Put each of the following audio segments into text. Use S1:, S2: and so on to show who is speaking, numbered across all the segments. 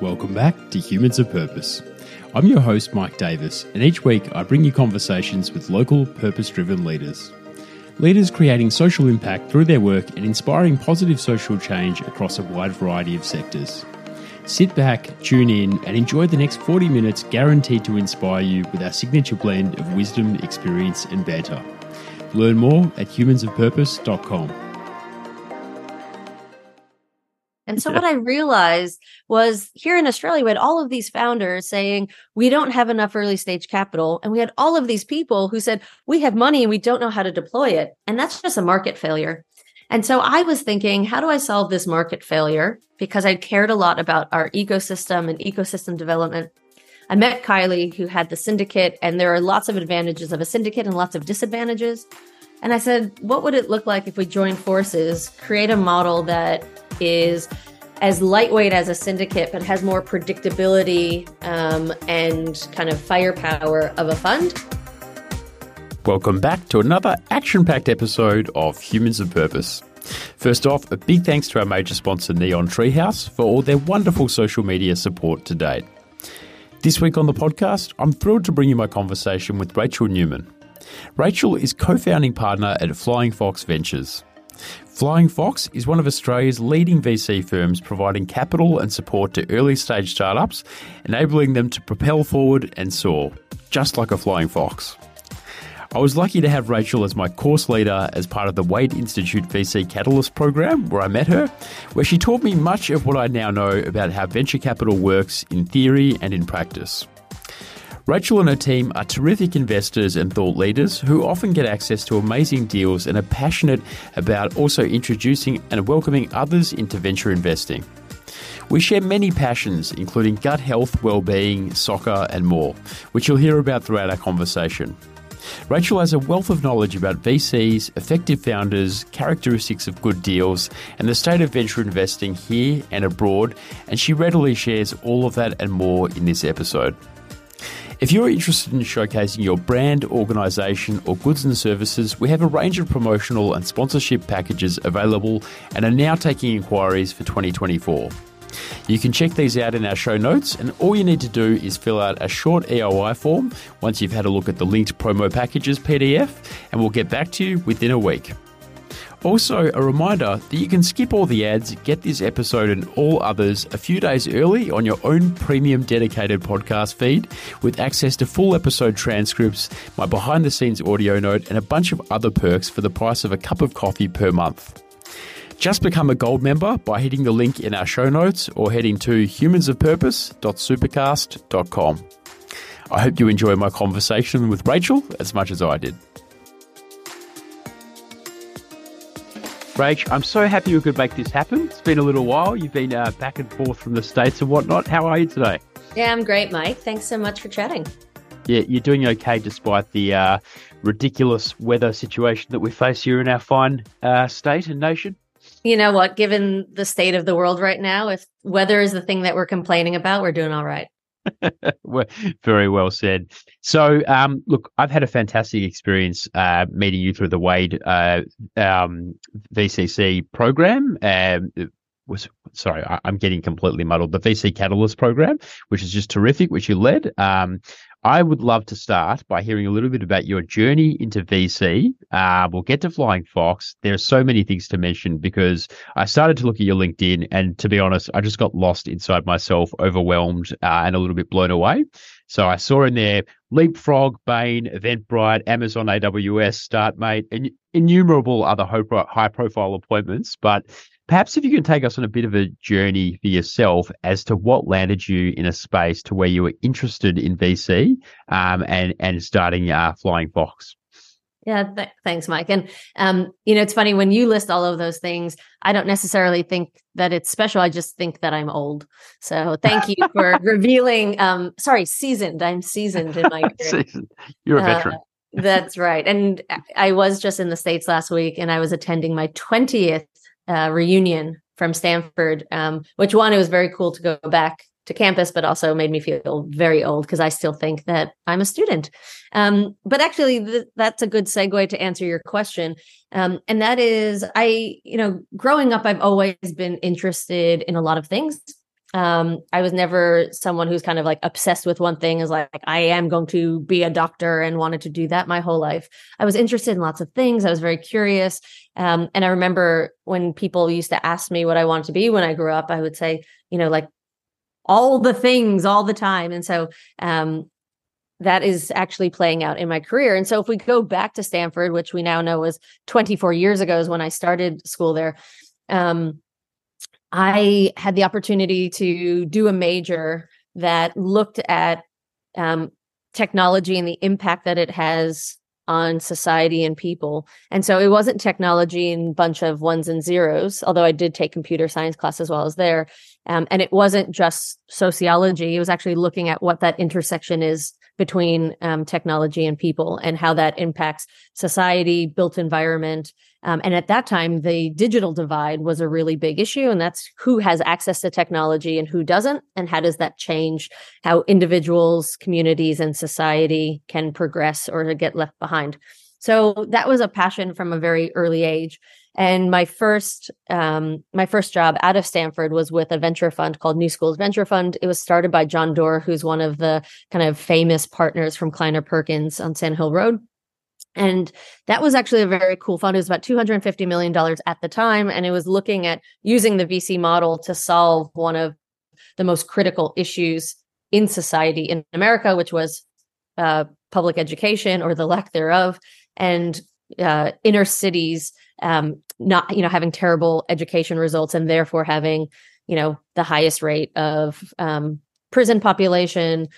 S1: Welcome back to Humans of Purpose. I'm your host, Mike Davis, and each week I bring you conversations with local, purpose driven leaders. Leaders creating social impact through their work and inspiring positive social change across a wide variety of sectors. Sit back, tune in, and enjoy the next 40 minutes guaranteed to inspire you with our signature blend of wisdom, experience, and banter. Learn more at humansofpurpose.com.
S2: And so, what I realized was here in Australia, we had all of these founders saying, We don't have enough early stage capital. And we had all of these people who said, We have money and we don't know how to deploy it. And that's just a market failure. And so, I was thinking, How do I solve this market failure? Because I cared a lot about our ecosystem and ecosystem development. I met Kylie, who had the syndicate, and there are lots of advantages of a syndicate and lots of disadvantages. And I said, What would it look like if we join forces, create a model that is as lightweight as a syndicate, but has more predictability um, and kind of firepower of a fund.
S1: Welcome back to another action packed episode of Humans of Purpose. First off, a big thanks to our major sponsor, Neon Treehouse, for all their wonderful social media support to date. This week on the podcast, I'm thrilled to bring you my conversation with Rachel Neumann. Rachel is co founding partner at Flying Fox Ventures. Flying Fox is one of Australia's leading VC firms providing capital and support to early stage startups, enabling them to propel forward and soar, just like a flying fox. I was lucky to have Rachel as my course leader as part of the Wade Institute VC Catalyst program, where I met her, where she taught me much of what I now know about how venture capital works in theory and in practice. Rachel and her team are terrific investors and thought leaders who often get access to amazing deals and are passionate about also introducing and welcoming others into venture investing. We share many passions, including gut health, well-being, soccer, and more, which you'll hear about throughout our conversation. Rachel has a wealth of knowledge about VCs, effective founders, characteristics of good deals, and the state of venture investing here and abroad, and she readily shares all of that and more in this episode. If you're interested in showcasing your brand, organisation, or goods and services, we have a range of promotional and sponsorship packages available and are now taking inquiries for 2024. You can check these out in our show notes, and all you need to do is fill out a short EOI form once you've had a look at the linked promo packages PDF, and we'll get back to you within a week. Also, a reminder that you can skip all the ads, get this episode and all others a few days early on your own premium dedicated podcast feed with access to full episode transcripts, my behind the scenes audio note, and a bunch of other perks for the price of a cup of coffee per month. Just become a gold member by hitting the link in our show notes or heading to humansofpurpose.supercast.com. I hope you enjoy my conversation with Rachel as much as I did. Rach, I'm so happy we could make this happen. It's been a little while. You've been uh, back and forth from the States and whatnot. How are you today?
S2: Yeah, I'm great, Mike. Thanks so much for chatting.
S1: Yeah, you're doing okay despite the uh, ridiculous weather situation that we face here in our fine uh, state and nation.
S2: You know what? Given the state of the world right now, if weather is the thing that we're complaining about, we're doing all right.
S1: Very well said. So, um, look, I've had a fantastic experience uh, meeting you through the Wade uh, um, VCC program. Um, was sorry, I, am getting completely muddled. The VC Catalyst program, which is just terrific, which you led. Um, I would love to start by hearing a little bit about your journey into VC. Uh, we'll get to Flying Fox. There are so many things to mention because I started to look at your LinkedIn, and to be honest, I just got lost inside myself, overwhelmed, uh, and a little bit blown away. So I saw in there Leapfrog, Bain, Eventbrite, Amazon AWS, StartMate, and innumerable other high profile appointments. But Perhaps if you can take us on a bit of a journey for yourself as to what landed you in a space to where you were interested in VC um, and and starting uh, Flying Fox.
S2: Yeah, th- thanks, Mike. And um, you know, it's funny when you list all of those things. I don't necessarily think that it's special. I just think that I'm old. So thank you for revealing. Um, sorry, seasoned. I'm seasoned in my
S1: career. You're a veteran. Uh,
S2: that's right. And I was just in the States last week and I was attending my 20th uh, reunion from Stanford, um, which one, it was very cool to go back to campus, but also made me feel very old because I still think that I'm a student. Um, but actually, th- that's a good segue to answer your question. Um, and that is, I, you know, growing up, I've always been interested in a lot of things. Um, I was never someone who's kind of like obsessed with one thing, is like, I am going to be a doctor and wanted to do that my whole life. I was interested in lots of things. I was very curious. Um, and I remember when people used to ask me what I wanted to be when I grew up, I would say, you know, like all the things all the time. And so um, that is actually playing out in my career. And so if we go back to Stanford, which we now know was 24 years ago is when I started school there, um, I had the opportunity to do a major that looked at um, technology and the impact that it has on society and people. And so it wasn't technology and bunch of ones and zeros, although I did take computer science class as well as there. Um, and it wasn't just sociology. It was actually looking at what that intersection is between um, technology and people and how that impacts society, built environment. Um, and at that time, the digital divide was a really big issue. And that's who has access to technology and who doesn't. And how does that change how individuals, communities, and society can progress or get left behind? So that was a passion from a very early age. And my first um, my first job out of Stanford was with a venture fund called New Schools Venture Fund. It was started by John Doerr, who's one of the kind of famous partners from Kleiner Perkins on Sand Hill Road. And that was actually a very cool fund. It was about $250 million at the time. And it was looking at using the VC model to solve one of the most critical issues in society in America, which was uh, public education or the lack thereof, and uh, inner cities um, not you know having terrible education results and therefore having you know the highest rate of um, prison population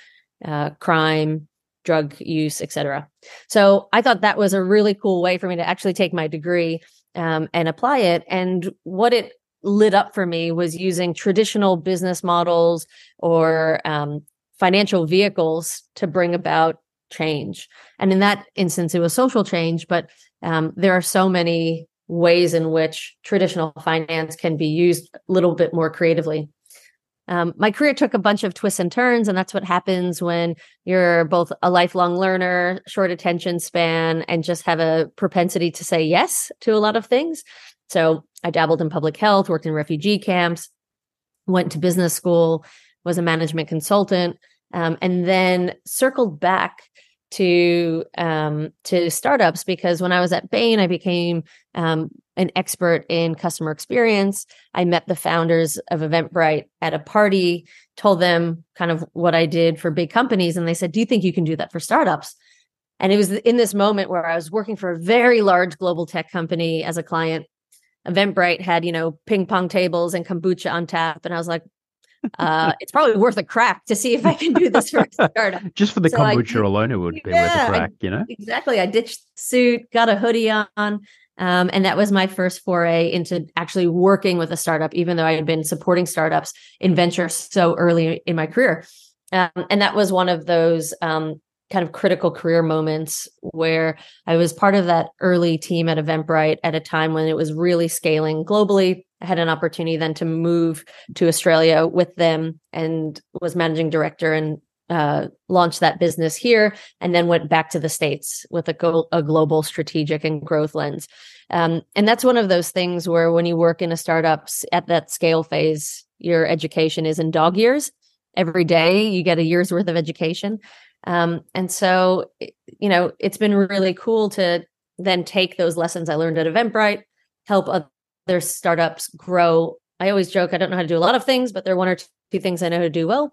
S2: uh, crime drug use etc so i thought that was a really cool way for me to actually take my degree um, and apply it. And what it lit up for me was using traditional business models or um, financial vehicles to bring about change. And in that instance it was social change but um, there are so many ways in which traditional finance can be used a little bit more creatively. Um, my career took a bunch of twists and turns, and that's what happens when you're both a lifelong learner, short attention span, and just have a propensity to say yes to a lot of things. So I dabbled in public health, worked in refugee camps, went to business school, was a management consultant, um, and then circled back to um, to startups because when I was at Bain, I became um, an expert in customer experience. I met the founders of Eventbrite at a party, told them kind of what I did for big companies, and they said, "Do you think you can do that for startups?" And it was in this moment where I was working for a very large global tech company as a client. Eventbrite had, you know, ping pong tables and kombucha on tap, and I was like, uh, it's probably worth a crack to see if I can do this for a startup.
S1: Just for the so kombucha I, alone, it would be yeah, worth a crack, you know?
S2: Exactly. I ditched suit, got a hoodie on. Um, and that was my first foray into actually working with a startup, even though I had been supporting startups in venture so early in my career. Um, and that was one of those um, kind of critical career moments where I was part of that early team at Eventbrite at a time when it was really scaling globally. I had an opportunity then to move to Australia with them and was managing director and uh, launched that business here and then went back to the States with a, go- a global strategic and growth lens. Um, and that's one of those things where when you work in a startup at that scale phase, your education is in dog years. Every day you get a year's worth of education. Um, and so, you know, it's been really cool to then take those lessons I learned at Eventbrite, help other startups grow. I always joke I don't know how to do a lot of things, but there are one or two things I know how to do well.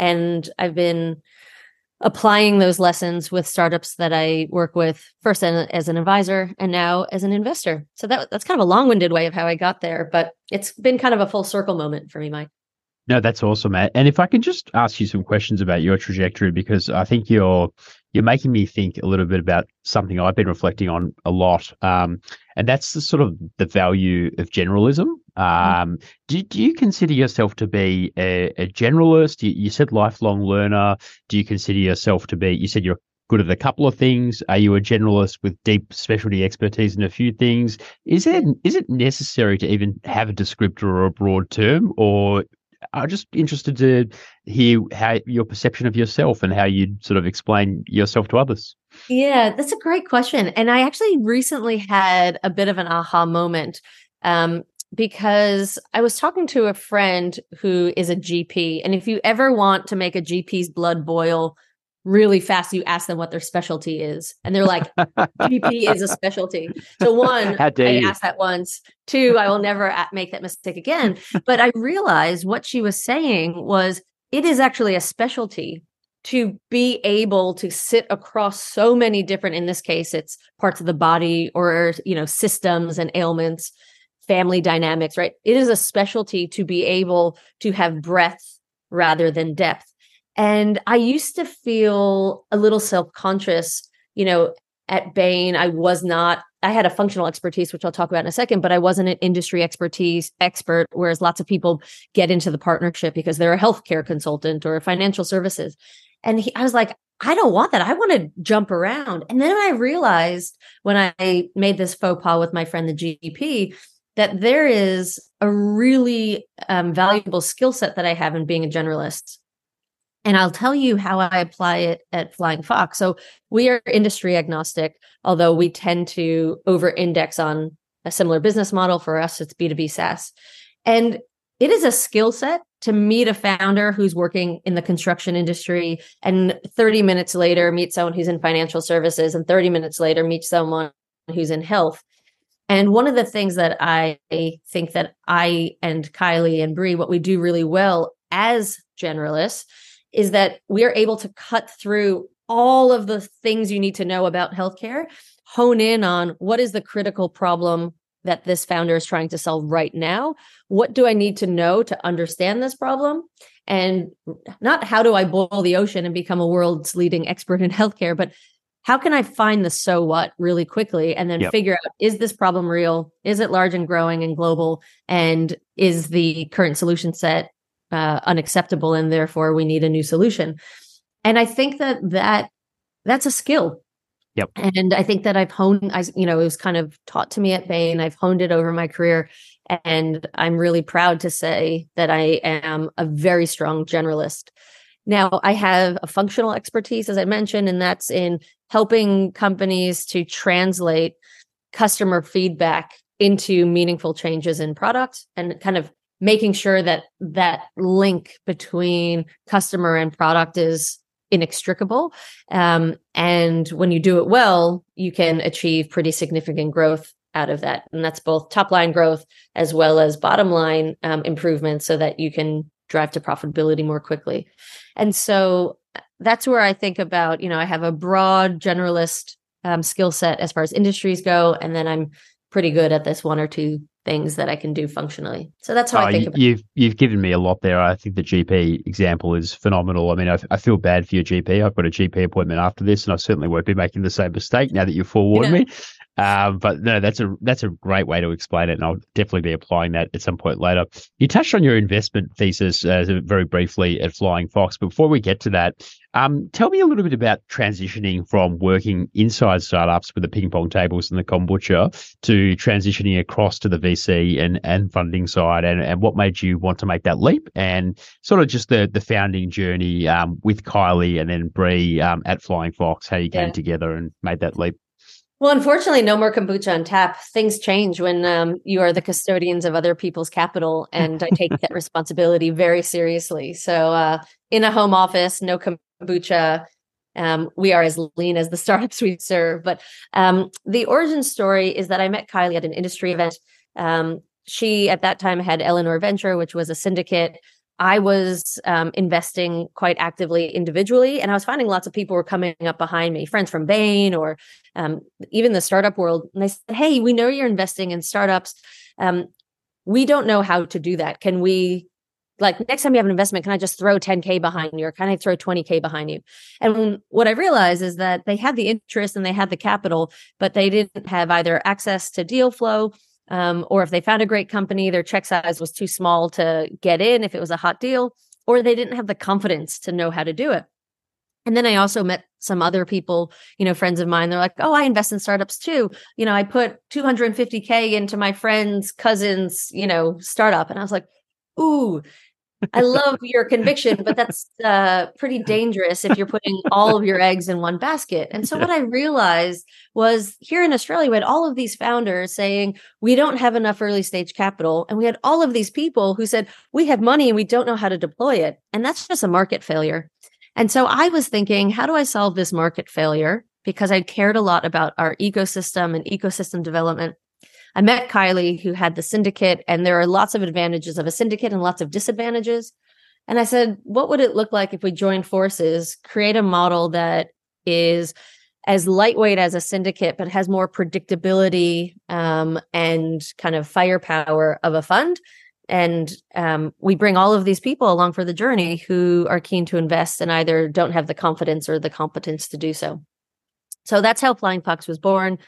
S2: And I've been applying those lessons with startups that I work with first as an advisor and now as an investor. So that that's kind of a long-winded way of how I got there, but it's been kind of a full circle moment for me, Mike.
S1: No, that's awesome, Matt. And if I can just ask you some questions about your trajectory, because I think you're you're making me think a little bit about something I've been reflecting on a lot, um, and that's the sort of the value of generalism. Mm-hmm. Um, mm. do, do you consider yourself to be a, a generalist? You, you said lifelong learner. Do you consider yourself to be? You said you're good at a couple of things? Are you a generalist with deep specialty expertise in a few things? Is it is it necessary to even have a descriptor or a broad term, or I'm just interested to hear how your perception of yourself and how you sort of explain yourself to others.
S2: Yeah, that's a great question. And I actually recently had a bit of an aha moment. Um, because I was talking to a friend who is a GP. And if you ever want to make a GP's blood boil really fast, you ask them what their specialty is. And they're like, GP is a specialty. So, one, I you. asked that once. Two, I will never make that mistake again. But I realized what she was saying was it is actually a specialty to be able to sit across so many different in this case it's parts of the body or you know systems and ailments family dynamics right it is a specialty to be able to have breadth rather than depth and i used to feel a little self-conscious you know at bain i was not i had a functional expertise which i'll talk about in a second but i wasn't an industry expertise expert whereas lots of people get into the partnership because they're a healthcare consultant or financial services and he, I was like, I don't want that. I want to jump around. And then I realized when I made this faux pas with my friend, the GP, that there is a really um, valuable skill set that I have in being a generalist. And I'll tell you how I apply it at Flying Fox. So we are industry agnostic, although we tend to over index on a similar business model. For us, it's B2B SaaS. And it is a skill set to meet a founder who's working in the construction industry and 30 minutes later meet someone who's in financial services and 30 minutes later meet someone who's in health and one of the things that i think that i and kylie and brie what we do really well as generalists is that we are able to cut through all of the things you need to know about healthcare hone in on what is the critical problem that this founder is trying to solve right now. What do I need to know to understand this problem? And not how do I boil the ocean and become a world's leading expert in healthcare, but how can I find the so what really quickly and then yep. figure out is this problem real? Is it large and growing and global? And is the current solution set uh, unacceptable? And therefore we need a new solution. And I think that that that's a skill
S1: Yep.
S2: And I think that I've honed, I, you know, it was kind of taught to me at Bain. I've honed it over my career. And I'm really proud to say that I am a very strong generalist. Now, I have a functional expertise, as I mentioned, and that's in helping companies to translate customer feedback into meaningful changes in product and kind of making sure that that link between customer and product is inextricable. Um, and when you do it well, you can achieve pretty significant growth out of that. And that's both top line growth as well as bottom line um, improvements so that you can drive to profitability more quickly. And so that's where I think about, you know, I have a broad generalist um, skill set as far as industries go. And then I'm pretty good at this one or two things that I can do functionally. So that's how oh, I think about it.
S1: you've, You've given me a lot there. I think the GP example is phenomenal. I mean, I, I, feel bad for your GP. I've got a GP appointment after this, and I certainly won't be making the same mistake now that you've forewarned yeah. me. Um, but no, that's a that's a great way to explain it, and I'll definitely be applying that at some point later. You touched on your investment thesis uh, very briefly at Flying Fox. But before we get to that, um, tell me a little bit about transitioning from working inside startups with the ping pong tables and the kombucha to transitioning across to the VC and, and funding side, and, and what made you want to make that leap, and sort of just the the founding journey um, with Kylie and then Brie um, at Flying Fox, how you came yeah. together and made that leap.
S2: Well, unfortunately, no more kombucha on tap. Things change when um, you are the custodians of other people's capital, and I take that responsibility very seriously. So, uh, in a home office, no kombucha. Um, we are as lean as the startups we serve. But um, the origin story is that I met Kylie at an industry event. Um, she, at that time, had Eleanor Venture, which was a syndicate I was um, investing quite actively individually, and I was finding lots of people were coming up behind me, friends from Bain or um, even the startup world. And they said, Hey, we know you're investing in startups. Um, we don't know how to do that. Can we, like, next time you have an investment, can I just throw 10K behind you or can I throw 20K behind you? And what I realized is that they had the interest and they had the capital, but they didn't have either access to deal flow um, or if they found a great company, their check size was too small to get in if it was a hot deal, or they didn't have the confidence to know how to do it. And then I also met some other people, you know, friends of mine. They're like, oh, I invest in startups too. You know, I put 250K into my friend's cousin's, you know, startup. And I was like, ooh, I love your conviction, but that's uh, pretty dangerous if you're putting all of your eggs in one basket. And so, what I realized was here in Australia, we had all of these founders saying, We don't have enough early stage capital. And we had all of these people who said, We have money and we don't know how to deploy it. And that's just a market failure. And so, I was thinking, How do I solve this market failure? Because I cared a lot about our ecosystem and ecosystem development. I met Kylie, who had the syndicate, and there are lots of advantages of a syndicate and lots of disadvantages. And I said, what would it look like if we join forces, create a model that is as lightweight as a syndicate, but has more predictability um, and kind of firepower of a fund? And um, we bring all of these people along for the journey who are keen to invest and either don't have the confidence or the competence to do so. So that's how Flying Fox was born.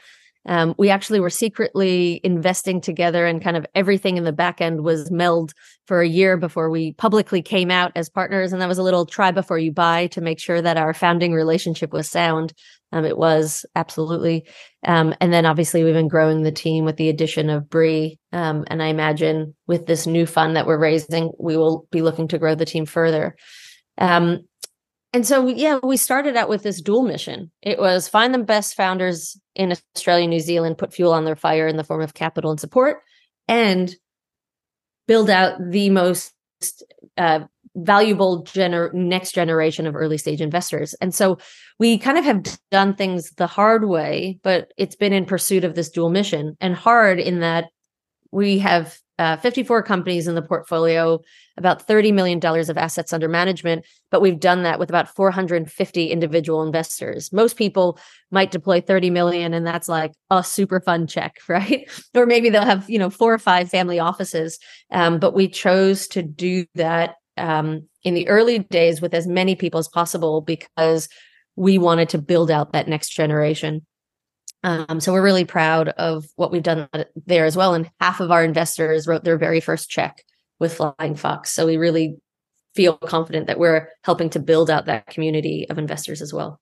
S2: Um, we actually were secretly investing together and kind of everything in the back end was meld for a year before we publicly came out as partners. And that was a little try before you buy to make sure that our founding relationship was sound. Um, it was absolutely. Um, and then obviously we've been growing the team with the addition of Bree. Um, and I imagine with this new fund that we're raising, we will be looking to grow the team further. Um, and so, yeah, we started out with this dual mission. It was find the best founders in Australia, New Zealand, put fuel on their fire in the form of capital and support, and build out the most uh, valuable gener- next generation of early stage investors. And so we kind of have done things the hard way, but it's been in pursuit of this dual mission and hard in that we have uh, 54 companies in the portfolio, about $30 million of assets under management, but we've done that with about 450 individual investors. Most people might deploy 30 million and that's like a super fun check, right? or maybe they'll have, you know, four or five family offices. Um, but we chose to do that um, in the early days with as many people as possible because we wanted to build out that next generation. Um, so we're really proud of what we've done there as well. And half of our investors wrote their very first check with Flying Fox. So we really feel confident that we're helping to build out that community of investors as well.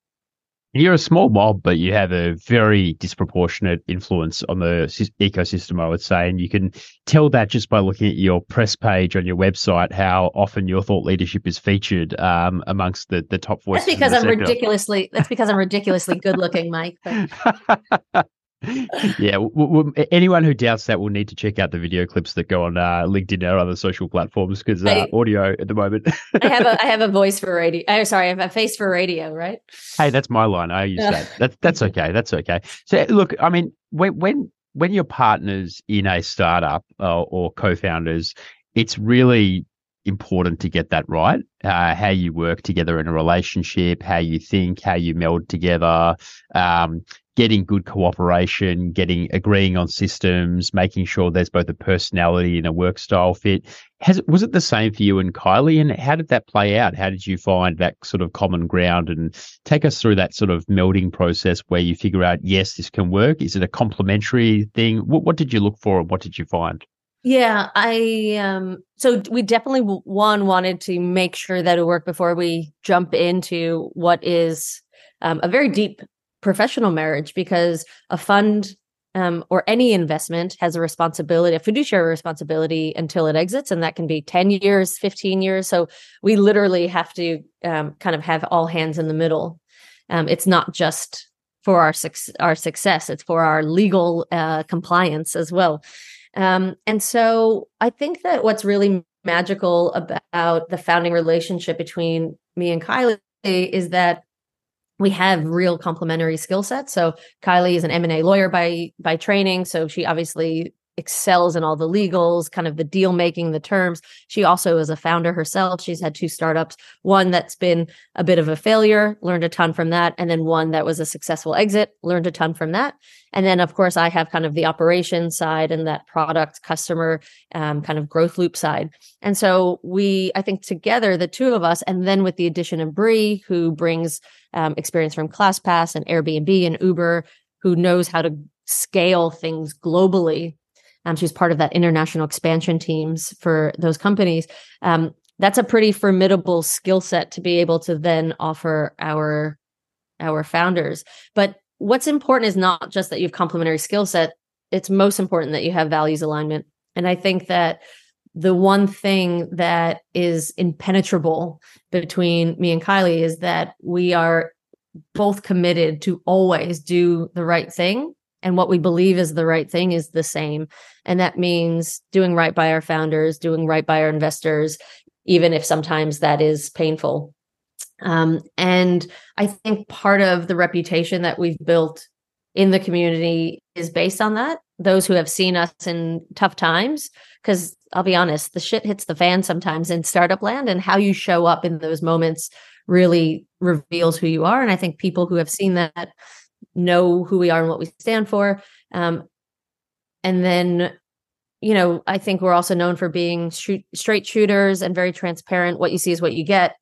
S1: You're a small mob, but you have a very disproportionate influence on the ecosystem, I would say. And you can tell that just by looking at your press page on your website, how often your thought leadership is featured um, amongst the, the top voices.
S2: That's because I'm
S1: sector.
S2: ridiculously, that's because I'm ridiculously good looking, Mike. But...
S1: yeah, w- w- anyone who doubts that will need to check out the video clips that go on uh, LinkedIn or other social platforms because uh, audio at the moment.
S2: I have a I have a voice for radio. Oh, sorry, I have a face for radio, right?
S1: Hey, that's my line. I use that. That's that's okay. That's okay. So look, I mean, when when when you're partners in a startup uh, or co-founders, it's really important to get that right. Uh, how you work together in a relationship, how you think, how you meld together, um, getting good cooperation, getting agreeing on systems, making sure there's both a personality and a work style fit. Has was it the same for you and Kylie? And how did that play out? How did you find that sort of common ground? And take us through that sort of melding process where you figure out, yes, this can work. Is it a complementary thing? What, what did you look for, and what did you find?
S2: Yeah, I um so we definitely one wanted to make sure that it worked before we jump into what is um, a very deep professional marriage because a fund um, or any investment has a responsibility, a fiduciary responsibility until it exits, and that can be 10 years, 15 years. So we literally have to um, kind of have all hands in the middle. Um, it's not just for our, su- our success, it's for our legal uh, compliance as well. Um, and so I think that what's really magical about the founding relationship between me and Kylie is that we have real complementary skill sets. So Kylie is an M&A lawyer by by training, so she obviously excels in all the legals, kind of the deal making, the terms. She also is a founder herself. She's had two startups, one that's been a bit of a failure, learned a ton from that, and then one that was a successful exit, learned a ton from that. And then, of course, I have kind of the operation side and that product customer um, kind of growth loop side. And so we, I think together, the two of us, and then with the addition of Bree, who brings um, experience from ClassPass and Airbnb and Uber, who knows how to scale things globally um, she's part of that international expansion teams for those companies. Um, that's a pretty formidable skill set to be able to then offer our our founders. But what's important is not just that you have complementary skill set. It's most important that you have values alignment. And I think that the one thing that is impenetrable between me and Kylie is that we are both committed to always do the right thing. And what we believe is the right thing is the same. And that means doing right by our founders, doing right by our investors, even if sometimes that is painful. Um, and I think part of the reputation that we've built in the community is based on that. Those who have seen us in tough times, because I'll be honest, the shit hits the fan sometimes in startup land, and how you show up in those moments really reveals who you are. And I think people who have seen that know who we are and what we stand for. Um, and then, you know, I think we're also known for being shoot, straight shooters and very transparent. What you see is what you get.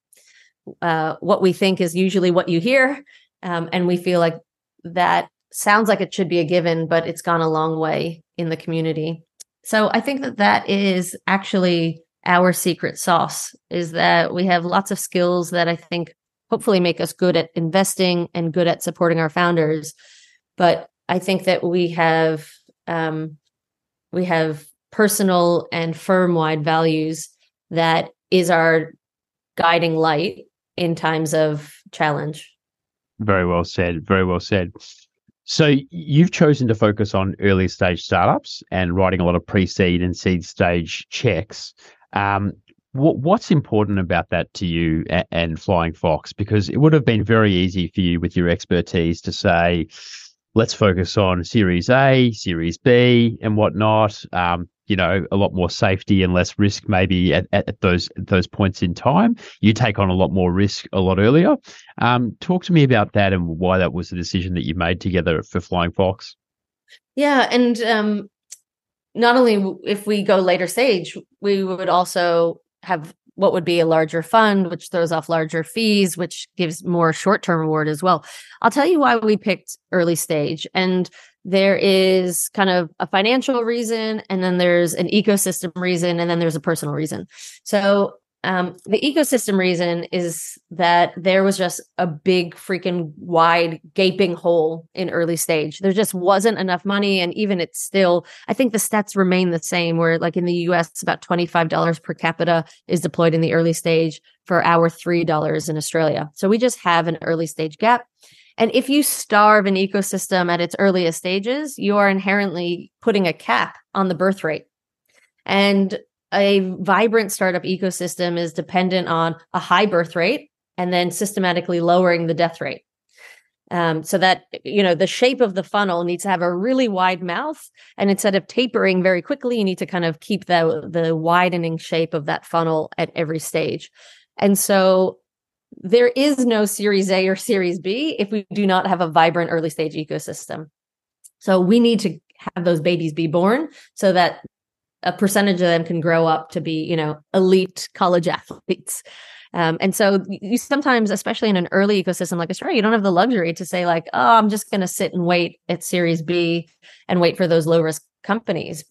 S2: Uh, what we think is usually what you hear. Um, and we feel like that sounds like it should be a given, but it's gone a long way in the community. So I think that that is actually our secret sauce is that we have lots of skills that I think hopefully make us good at investing and good at supporting our founders. But I think that we have um, we have personal and firm wide values that is our guiding light in times of challenge.
S1: Very well said. Very well said. So you've chosen to focus on early stage startups and writing a lot of pre-seed and seed stage checks. Um, what, what's important about that to you and, and Flying Fox? Because it would have been very easy for you with your expertise to say, let's focus on Series A, Series B, and whatnot. Um, you know, a lot more safety and less risk maybe at, at, those at those points in time. You take on a lot more risk a lot earlier. Um, talk to me about that and why that was the decision that you made together for Flying Fox.
S2: Yeah, and um, not only if we go later stage, we would also have what would be a larger fund, which throws off larger fees, which gives more short term reward as well. I'll tell you why we picked early stage. And there is kind of a financial reason, and then there's an ecosystem reason, and then there's a personal reason. So um, the ecosystem reason is that there was just a big freaking wide gaping hole in early stage. There just wasn't enough money. And even it's still, I think the stats remain the same where like in the US, about $25 per capita is deployed in the early stage for our $3 in Australia. So we just have an early stage gap. And if you starve an ecosystem at its earliest stages, you are inherently putting a cap on the birth rate. And a vibrant startup ecosystem is dependent on a high birth rate and then systematically lowering the death rate. Um, so that you know the shape of the funnel needs to have a really wide mouth, and instead of tapering very quickly, you need to kind of keep the the widening shape of that funnel at every stage. And so there is no Series A or Series B if we do not have a vibrant early stage ecosystem. So we need to have those babies be born so that a percentage of them can grow up to be, you know, elite college athletes. Um, and so you sometimes, especially in an early ecosystem like Australia, you don't have the luxury to say like, oh, I'm just going to sit and wait at Series B and wait for those low risk companies.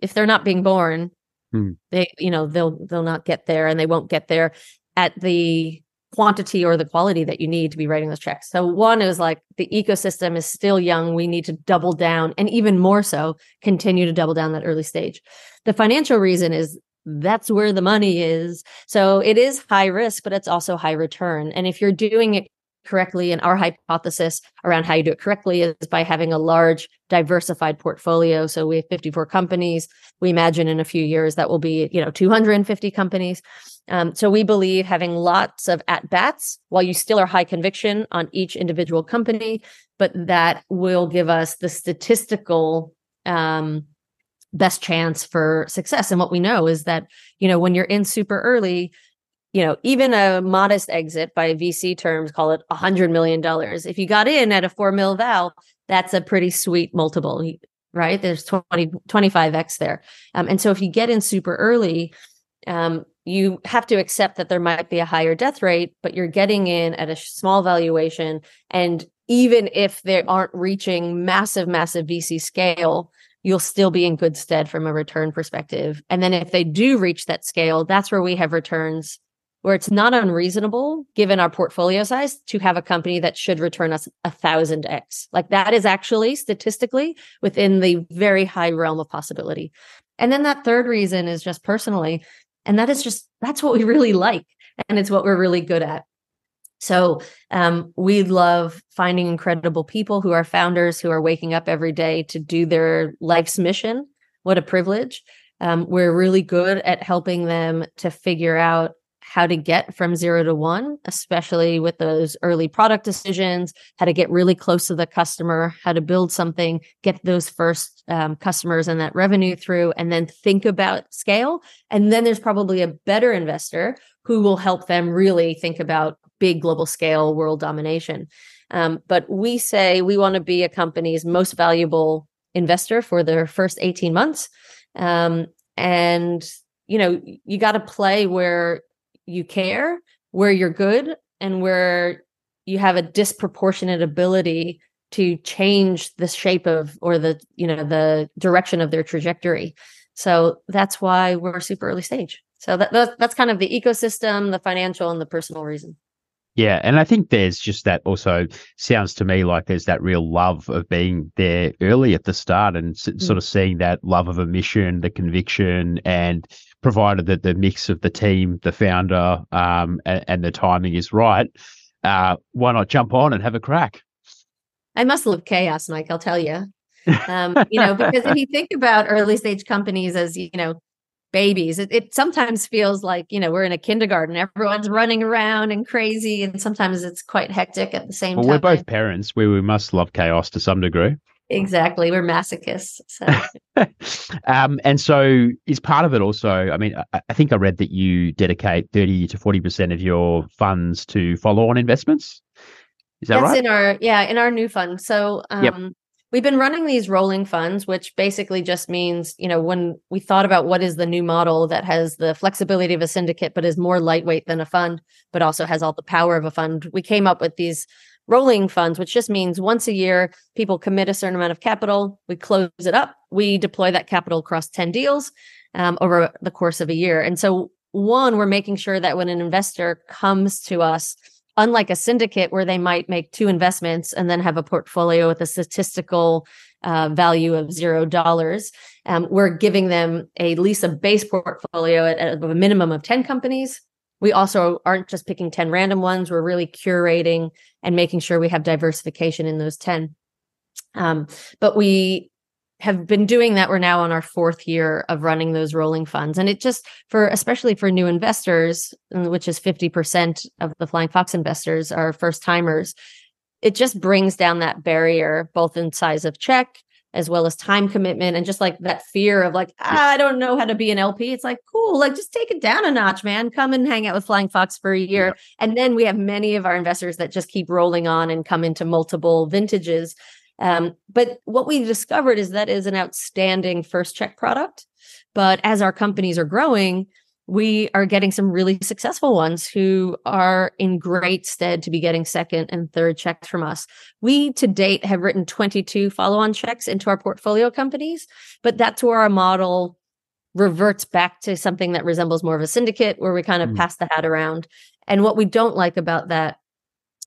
S2: If they're not being born, hmm. they, you know, they'll they'll not get there, and they won't get there at the quantity or the quality that you need to be writing those checks. So one is like the ecosystem is still young. We need to double down and even more so continue to double down that early stage. The financial reason is that's where the money is. So it is high risk, but it's also high return. And if you're doing it correctly. And our hypothesis around how you do it correctly is by having a large, diversified portfolio. So we have 54 companies. We imagine in a few years that will be, you know, 250 companies. Um, so we believe having lots of at bats while you still are high conviction on each individual company, but that will give us the statistical um, best chance for success. And what we know is that, you know, when you're in super early, you know, even a modest exit by VC terms, call it a hundred million dollars. If you got in at a four mil val, that's a pretty sweet multiple, right? There's 20, 25x there. Um, and so if you get in super early, um, you have to accept that there might be a higher death rate, but you're getting in at a small valuation. And even if they aren't reaching massive, massive VC scale, you'll still be in good stead from a return perspective. And then if they do reach that scale, that's where we have returns where it's not unreasonable given our portfolio size to have a company that should return us a thousand X. Like that is actually statistically within the very high realm of possibility. And then that third reason is just personally, and that is just that's what we really like. And it's what we're really good at. So um, we love finding incredible people who are founders who are waking up every day to do their life's mission. What a privilege. Um, we're really good at helping them to figure out how to get from zero to one, especially with those early product decisions, how to get really close to the customer, how to build something, get those first um, customers and that revenue through, and then think about scale. And then there's probably a better investor who will help them really think about big global scale world domination. Um, but we say we want to be a company's most valuable investor for their first 18 months. Um, and, you know, you got to play where you care, where you're good, and where you have a disproportionate ability to change the shape of or the you know the direction of their trajectory. So that's why we're super early stage. So that, that's kind of the ecosystem the financial and the personal reason.
S1: Yeah, and I think there's just that also sounds to me like there's that real love of being there early at the start and mm. sort of seeing that love of a mission, the conviction, and provided that the mix of the team, the founder, um, and, and the timing is right, uh, why not jump on and have a crack?
S2: I must love chaos, Mike. I'll tell you. Um, you know, because if you think about early stage companies as you know babies. It, it, sometimes feels like, you know, we're in a kindergarten, everyone's running around and crazy. And sometimes it's quite hectic at the same
S1: well,
S2: time.
S1: We're both parents where we must love chaos to some degree.
S2: Exactly. We're masochists.
S1: So. um, and so is part of it also, I mean, I, I, think I read that you dedicate 30 to 40% of your funds to follow on investments. Is that
S2: That's
S1: right?
S2: in our, yeah, in our new fund. So, um, yep. We've been running these rolling funds, which basically just means, you know, when we thought about what is the new model that has the flexibility of a syndicate, but is more lightweight than a fund, but also has all the power of a fund, we came up with these rolling funds, which just means once a year, people commit a certain amount of capital, we close it up, we deploy that capital across 10 deals um, over the course of a year. And so, one, we're making sure that when an investor comes to us, unlike a syndicate where they might make two investments and then have a portfolio with a statistical uh, value of zero dollars. Um, we're giving them a lease a base portfolio at, at, a minimum of 10 companies. We also aren't just picking 10 random ones. We're really curating and making sure we have diversification in those 10. Um, but we have been doing that. We're now on our fourth year of running those rolling funds. And it just for, especially for new investors, which is 50% of the Flying Fox investors are first timers, it just brings down that barrier, both in size of check as well as time commitment and just like that fear of like, ah, I don't know how to be an LP. It's like, cool, like just take it down a notch, man. Come and hang out with Flying Fox for a year. Yeah. And then we have many of our investors that just keep rolling on and come into multiple vintages. Um, but what we discovered is that is an outstanding first check product. But as our companies are growing, we are getting some really successful ones who are in great stead to be getting second and third checks from us. We to date have written 22 follow on checks into our portfolio companies, but that's where our model reverts back to something that resembles more of a syndicate where we kind of mm. pass the hat around. And what we don't like about that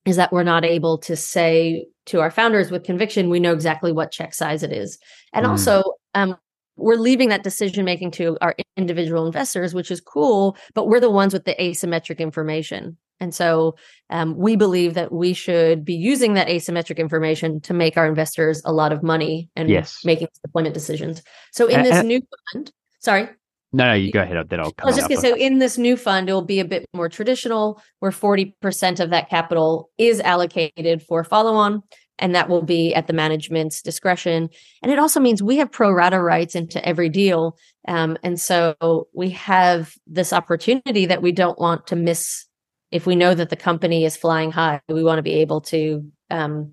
S2: is that we're not able to say to our founders with conviction, we know exactly what check size it is. And mm. also, um, we're leaving that decision making to our individual investors, which is cool, but we're the ones with the asymmetric information. And so um, we believe that we should be using that asymmetric information to make our investors a lot of money and
S1: yes.
S2: making deployment decisions. So in this new fund, sorry.
S1: No, no, you go ahead. Then I'll come.
S2: I was just going to say, in this new fund, it will be a bit more traditional, where forty percent of that capital is allocated for follow-on, and that will be at the management's discretion. And it also means we have pro rata rights into every deal, um, and so we have this opportunity that we don't want to miss. If we know that the company is flying high, we want to be able to um,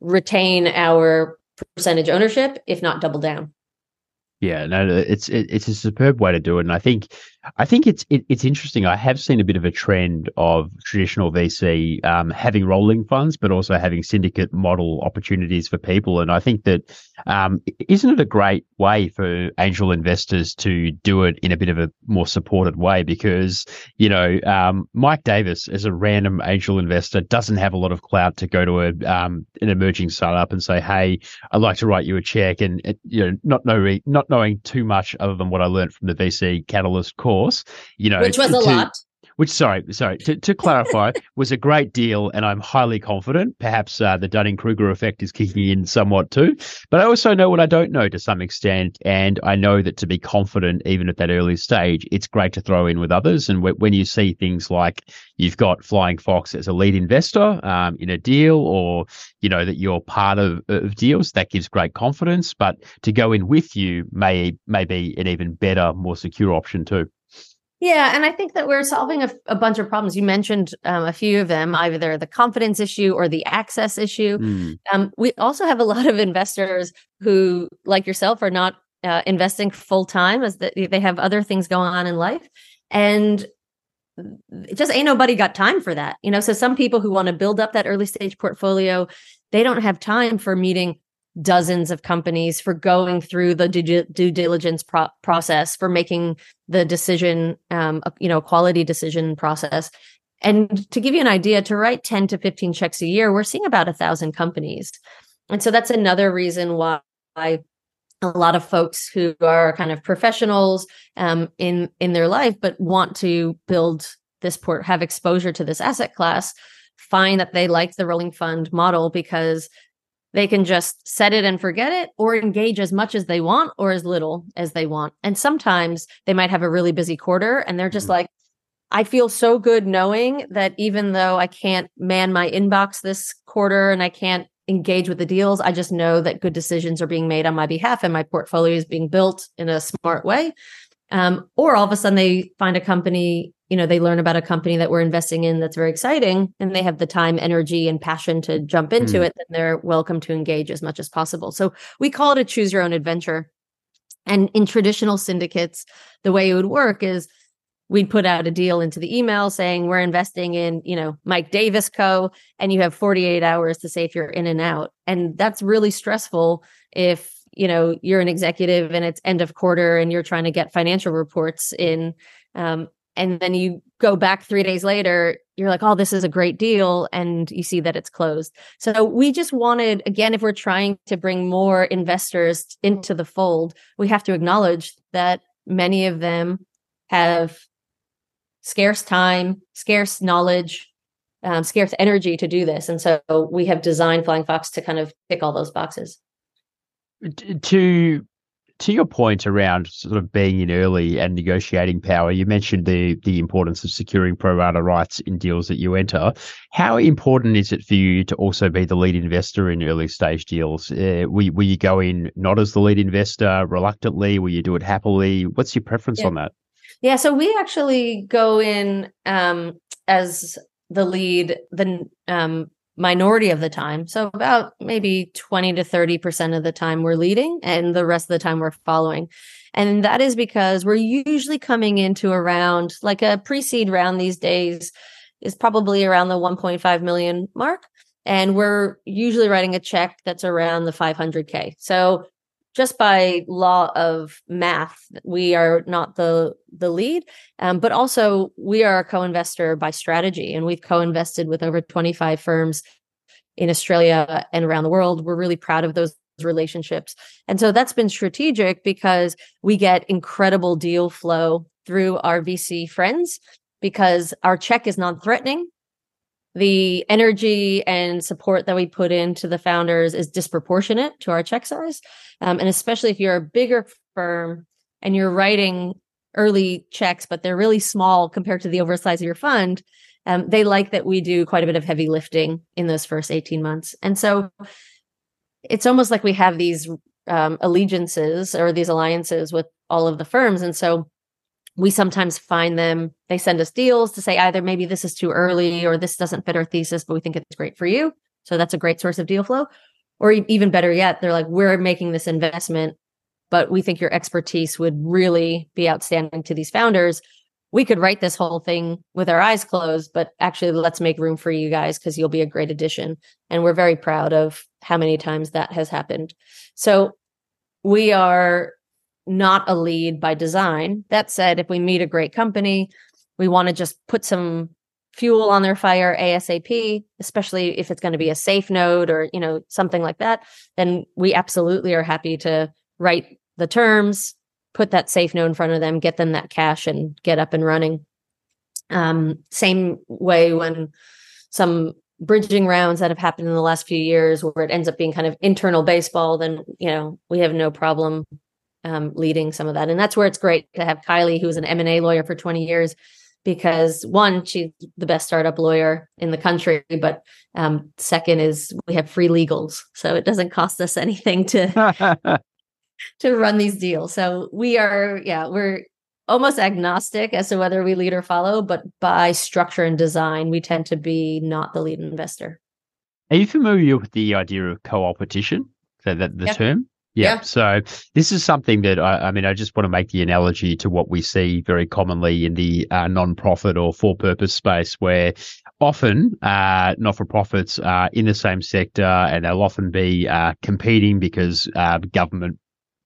S2: retain our percentage ownership, if not double down.
S1: Yeah, no, it's it, it's a superb way to do it, and I think I think it's it, it's interesting. I have seen a bit of a trend of traditional VC um, having rolling funds, but also having syndicate model opportunities for people. And I think that um, isn't it a great way for angel investors to do it in a bit of a more supported way? Because you know, um, Mike Davis, as a random angel investor, doesn't have a lot of clout to go to a um, an emerging startup and say, "Hey, I'd like to write you a check," and you know, not knowing not knowing too much other than what I learned from the VC Catalyst course course, you know,
S2: which was a lot.
S1: Which, sorry, sorry, to, to clarify, was a great deal, and I'm highly confident. Perhaps uh, the Dunning Kruger effect is kicking in somewhat too, but I also know what I don't know to some extent, and I know that to be confident, even at that early stage, it's great to throw in with others. And w- when you see things like you've got Flying Fox as a lead investor um, in a deal, or you know that you're part of, of deals, that gives great confidence. But to go in with you may may be an even better, more secure option too.
S2: Yeah, and I think that we're solving a, a bunch of problems. You mentioned um, a few of them, either the confidence issue or the access issue. Mm. Um, we also have a lot of investors who, like yourself, are not uh, investing full time, as the, they have other things going on in life, and it just ain't nobody got time for that. You know, so some people who want to build up that early stage portfolio, they don't have time for meeting dozens of companies for going through the due, due diligence pro- process for making the decision um, you know quality decision process. And to give you an idea to write 10 to 15 checks a year we're seeing about a thousand companies. And so that's another reason why a lot of folks who are kind of professionals um, in in their life but want to build this port have exposure to this asset class find that they like the rolling fund model because they can just set it and forget it or engage as much as they want or as little as they want. And sometimes they might have a really busy quarter and they're just mm-hmm. like, I feel so good knowing that even though I can't man my inbox this quarter and I can't engage with the deals, I just know that good decisions are being made on my behalf and my portfolio is being built in a smart way. Um, or all of a sudden they find a company you know they learn about a company that we're investing in that's very exciting and they have the time energy and passion to jump into mm. it then they're welcome to engage as much as possible. So we call it a choose your own adventure. And in traditional syndicates the way it would work is we'd put out a deal into the email saying we're investing in you know mike davis co. And you have 48 hours to say if you're in and out. And that's really stressful if you know you're an executive and it's end of quarter and you're trying to get financial reports in um, and then you go back three days later you're like oh this is a great deal and you see that it's closed. So we just wanted again if we're trying to bring more investors into the fold we have to acknowledge that many of them have scarce time scarce knowledge um, scarce energy to do this and so we have designed flying fox to kind of tick all those boxes.
S1: To to your point around sort of being in early and negotiating power, you mentioned the the importance of securing pro rata rights in deals that you enter. How important is it for you to also be the lead investor in early stage deals? Uh, will, will you go in not as the lead investor reluctantly? Will you do it happily? What's your preference
S2: yeah.
S1: on that?
S2: Yeah, so we actually go in um, as the lead, the um, minority of the time. So about maybe 20 to 30% of the time we're leading and the rest of the time we're following. And that is because we're usually coming into around like a pre-seed round these days is probably around the 1.5 million mark. And we're usually writing a check that's around the 500K. So just by law of math, we are not the the lead, um, but also we are a co-investor by strategy, and we've co-invested with over 25 firms in Australia and around the world. We're really proud of those relationships, and so that's been strategic because we get incredible deal flow through our VC friends because our check is non-threatening the energy and support that we put into the founders is disproportionate to our check size. Um, and especially if you're a bigger firm and you're writing early checks, but they're really small compared to the overall size of your fund, um, they like that we do quite a bit of heavy lifting in those first 18 months. And so it's almost like we have these um, allegiances or these alliances with all of the firms. And so we sometimes find them they send us deals to say either maybe this is too early or this doesn't fit our thesis but we think it's great for you so that's a great source of deal flow or even better yet they're like we're making this investment but we think your expertise would really be outstanding to these founders. We could write this whole thing with our eyes closed, but actually, let's make room for you guys because you'll be a great addition. And we're very proud of how many times that has happened. So we are not a lead by design. That said, if we meet a great company, we want to just put some fuel on their fire ASAP, especially if it's going to be a SAFE note or, you know, something like that, then we absolutely are happy to write the terms, put that SAFE note in front of them, get them that cash and get up and running. Um, same way when some bridging rounds that have happened in the last few years where it ends up being kind of internal baseball, then, you know, we have no problem um, leading some of that. And that's where it's great to have Kylie, who's an M&A lawyer for 20 years, because one, she's the best startup lawyer in the country, but um, second is we have free legals, so it doesn't cost us anything to to run these deals. So we are, yeah, we're almost agnostic as to whether we lead or follow, but by structure and design, we tend to be not the lead investor.
S1: Are you familiar with the idea of co-opetition? So that the term? Yeah. yeah. So this is something that I, I, mean, I just want to make the analogy to what we see very commonly in the uh, non-profit or for-purpose space, where often uh, not-for-profits are in the same sector and they'll often be uh, competing because uh, government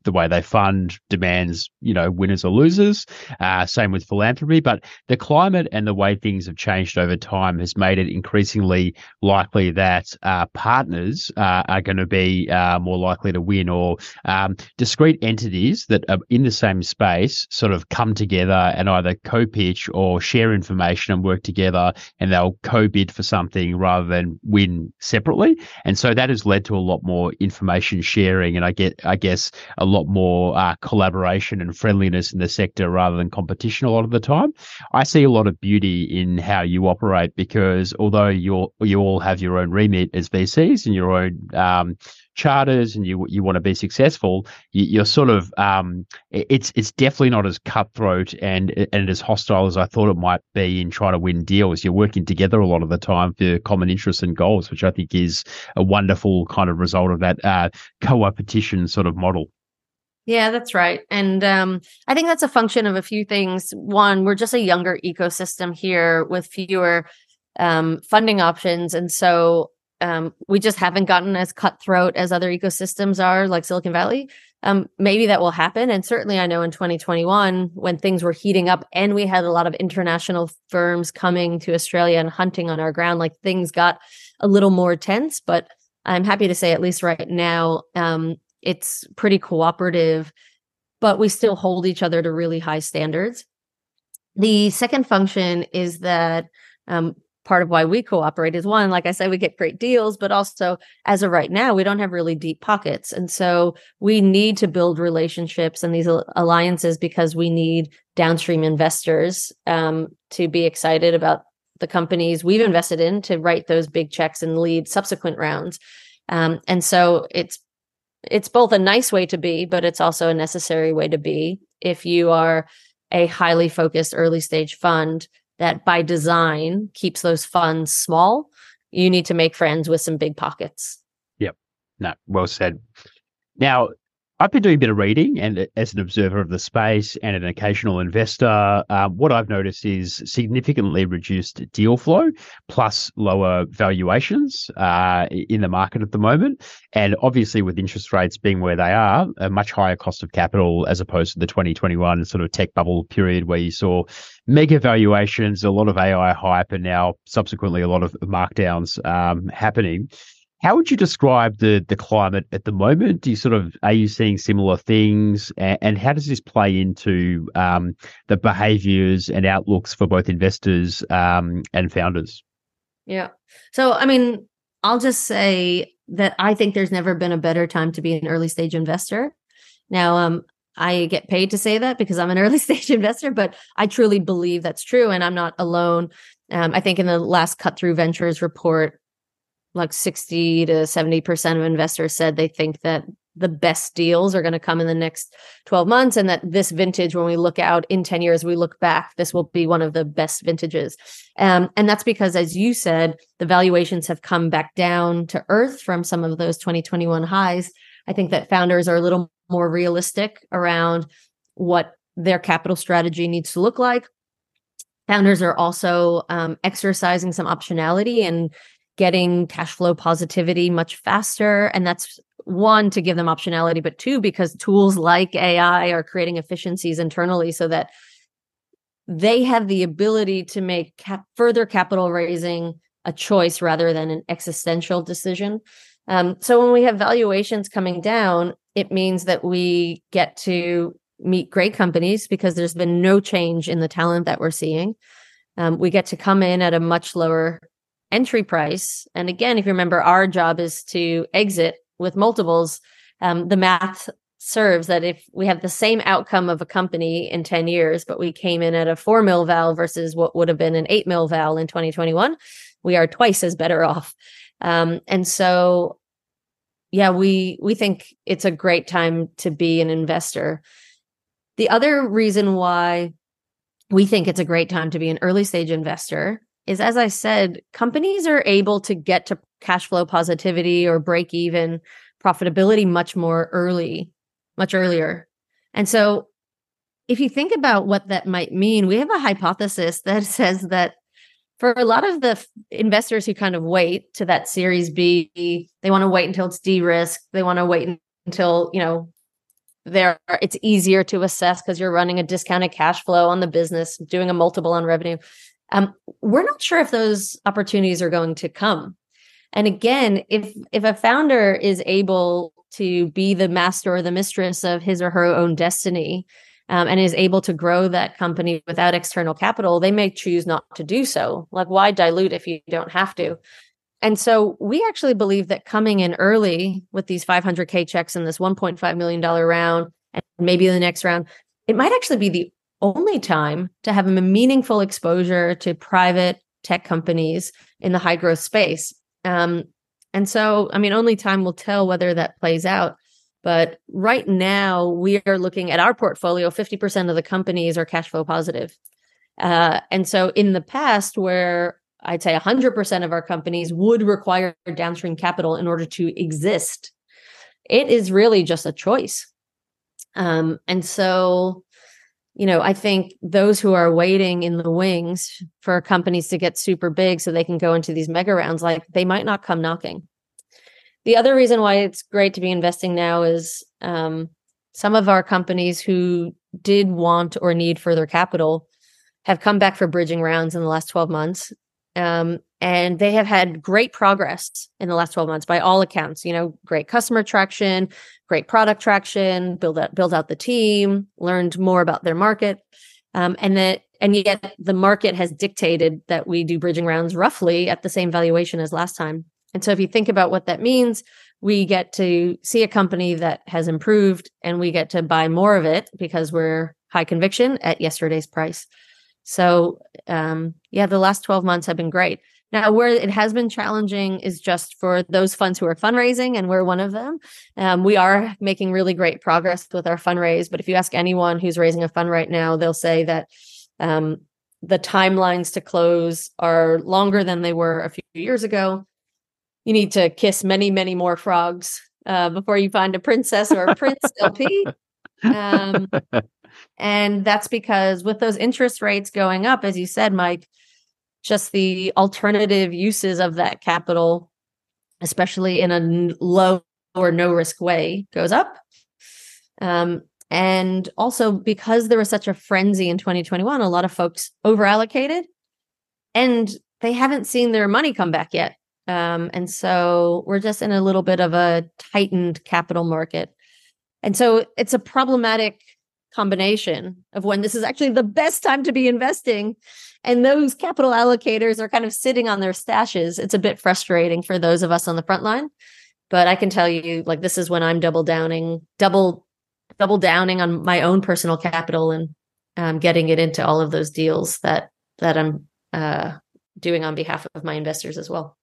S1: the way they fund demands, you know, winners or losers. Uh, same with philanthropy. But the climate and the way things have changed over time has made it increasingly likely that uh, partners uh, are going to be uh, more likely to win, or um, discrete entities that are in the same space sort of come together and either co-pitch or share information and work together, and they'll co-bid for something rather than win separately. And so that has led to a lot more information sharing, and I get, I guess, a lot lot more uh, collaboration and friendliness in the sector rather than competition a lot of the time. I see a lot of beauty in how you operate because although you you all have your own remit as VCs and your own um, charters and you you want to be successful, you, are sort of um, it's it's definitely not as cutthroat and and as hostile as I thought it might be in trying to win deals. You're working together a lot of the time for common interests and goals, which I think is a wonderful kind of result of that uh, co-opetition sort of model.
S2: Yeah, that's right. And um, I think that's a function of a few things. One, we're just a younger ecosystem here with fewer um, funding options. And so um, we just haven't gotten as cutthroat as other ecosystems are, like Silicon Valley. Um, maybe that will happen. And certainly, I know in 2021, when things were heating up and we had a lot of international firms coming to Australia and hunting on our ground, like things got a little more tense. But I'm happy to say, at least right now, um, it's pretty cooperative, but we still hold each other to really high standards. The second function is that um, part of why we cooperate is one, like I said, we get great deals, but also as of right now, we don't have really deep pockets. And so we need to build relationships and these alliances because we need downstream investors um, to be excited about the companies we've invested in to write those big checks and lead subsequent rounds. Um, and so it's it's both a nice way to be, but it's also a necessary way to be if you are a highly focused early stage fund that by design keeps those funds small. You need to make friends with some big pockets.
S1: Yep. No, well said. Now, I've been doing a bit of reading, and as an observer of the space and an occasional investor, um, what I've noticed is significantly reduced deal flow, plus lower valuations uh, in the market at the moment. And obviously, with interest rates being where they are, a much higher cost of capital as opposed to the 2021 sort of tech bubble period where you saw mega valuations, a lot of AI hype, and now subsequently a lot of markdowns um, happening. How would you describe the the climate at the moment? Do you sort of are you seeing similar things, and, and how does this play into um, the behaviours and outlooks for both investors um, and founders?
S2: Yeah. So, I mean, I'll just say that I think there's never been a better time to be an early stage investor. Now, um, I get paid to say that because I'm an early stage investor, but I truly believe that's true, and I'm not alone. Um, I think in the last Cut Through Ventures report, like 60 to 70% of investors said they think that the best deals are going to come in the next 12 months and that this vintage when we look out in 10 years we look back this will be one of the best vintages um, and that's because as you said the valuations have come back down to earth from some of those 2021 highs i think that founders are a little more realistic around what their capital strategy needs to look like. Founders are also um, exercising some optionality and getting cash flow positivity much faster. And that's one to give them optionality, but two, because tools like AI are creating efficiencies internally so that they have the ability to make cap- further capital raising a choice rather than an existential decision. Um, so when we have valuations coming down, it means that we get to meet great companies because there's been no change in the talent that we're seeing. Um, we get to come in at a much lower entry price. And again, if you remember, our job is to exit with multiples. Um, the math serves that if we have the same outcome of a company in 10 years, but we came in at a four mil val versus what would have been an eight mil val in 2021, we are twice as better off. Um, and so, yeah, we we think it's a great time to be an investor. The other reason why we think it's a great time to be an early stage investor is, as I said, companies are able to get to cash flow positivity or break even profitability much more early, much earlier. And so, if you think about what that might mean, we have a hypothesis that says that for a lot of the f- investors who kind of wait to that series B, they want to wait until it's de-risked. They want to wait until, you know, there it's easier to assess because you're running a discounted cash flow on the business, doing a multiple on revenue. Um, we're not sure if those opportunities are going to come. And again, if if a founder is able to be the master or the mistress of his or her own destiny, um, and is able to grow that company without external capital, they may choose not to do so. Like, why dilute if you don't have to? And so we actually believe that coming in early with these 500K checks in this $1.5 million round, and maybe the next round, it might actually be the only time to have a meaningful exposure to private tech companies in the high growth space. Um, and so, I mean, only time will tell whether that plays out. But right now, we are looking at our portfolio, 50% of the companies are cash flow positive. Uh, and so, in the past, where I'd say 100% of our companies would require downstream capital in order to exist, it is really just a choice. Um, and so, you know, I think those who are waiting in the wings for companies to get super big so they can go into these mega rounds, like they might not come knocking. The other reason why it's great to be investing now is um, some of our companies who did want or need further capital have come back for bridging rounds in the last 12 months. Um, and they have had great progress in the last 12 months by all accounts you know great customer traction great product traction build out build out the team learned more about their market um, and that and yet the market has dictated that we do bridging rounds roughly at the same valuation as last time. And so if you think about what that means we get to see a company that has improved and we get to buy more of it because we're high conviction at yesterday's price. So um, yeah the last 12 months have been great now, where it has been challenging is just for those funds who are fundraising, and we're one of them. Um, we are making really great progress with our fundraise. But if you ask anyone who's raising a fund right now, they'll say that um, the timelines to close are longer than they were a few years ago. You need to kiss many, many more frogs uh, before you find a princess or a prince LP. Um, and that's because with those interest rates going up, as you said, Mike, just the alternative uses of that capital, especially in a low or no risk way, goes up. Um, and also because there was such a frenzy in 2021, a lot of folks over allocated and they haven't seen their money come back yet. Um, and so we're just in a little bit of a tightened capital market. And so it's a problematic combination of when this is actually the best time to be investing and those capital allocators are kind of sitting on their stashes. It's a bit frustrating for those of us on the front line but i can tell you like this is when i'm double downing double double downing on my own personal capital and um, getting it into all of those deals that that i'm uh, doing on behalf of my investors as well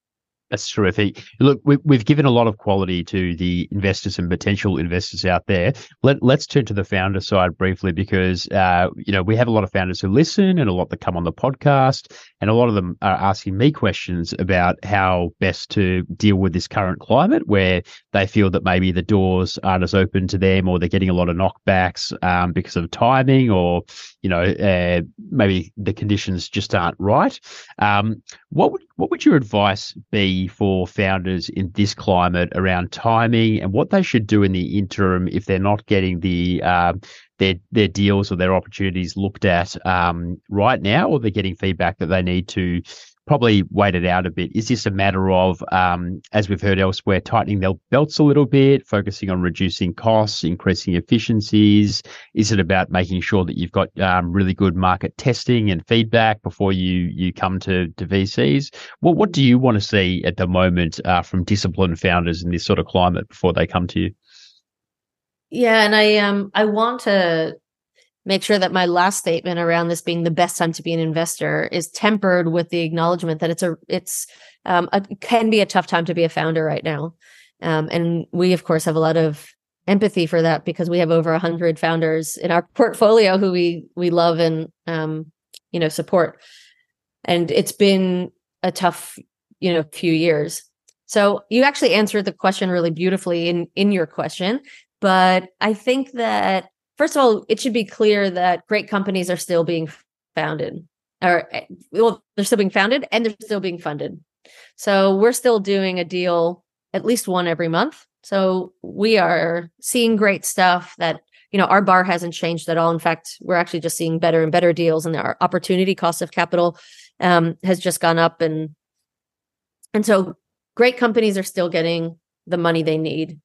S1: That's terrific. Look, we, have given a lot of quality to the investors and potential investors out there. Let, let's turn to the founder side briefly because, uh, you know, we have a lot of founders who listen and a lot that come on the podcast. And a lot of them are asking me questions about how best to deal with this current climate where they feel that maybe the doors aren't as open to them or they're getting a lot of knockbacks um, because of timing or, you know, uh, maybe the conditions just aren't right. Um, what would, what would your advice be for founders in this climate around timing and what they should do in the interim if they're not getting the uh, their their deals or their opportunities looked at um, right now, or they're getting feedback that they need to probably wait it out a bit. Is this a matter of, um, as we've heard elsewhere, tightening their belts a little bit, focusing on reducing costs, increasing efficiencies? Is it about making sure that you've got um, really good market testing and feedback before you you come to, to VCs? Well, what do you want to see at the moment uh, from disciplined founders in this sort of climate before they come to you?
S2: Yeah, and I um I want to make sure that my last statement around this being the best time to be an investor is tempered with the acknowledgement that it's a it's um, a, can be a tough time to be a founder right now. Um, and we of course have a lot of empathy for that because we have over 100 founders in our portfolio who we we love and um, you know support. And it's been a tough you know few years. So you actually answered the question really beautifully in in your question but i think that first of all, it should be clear that great companies are still being founded, or eh, well, they're still being founded and they're still being funded. So we're still doing a deal, at least one every month. So we are seeing great stuff that you know our bar hasn't changed at all. In fact, we're actually just seeing better and better deals, and our opportunity cost of capital um, has just gone up, and and so great companies are still getting the money they need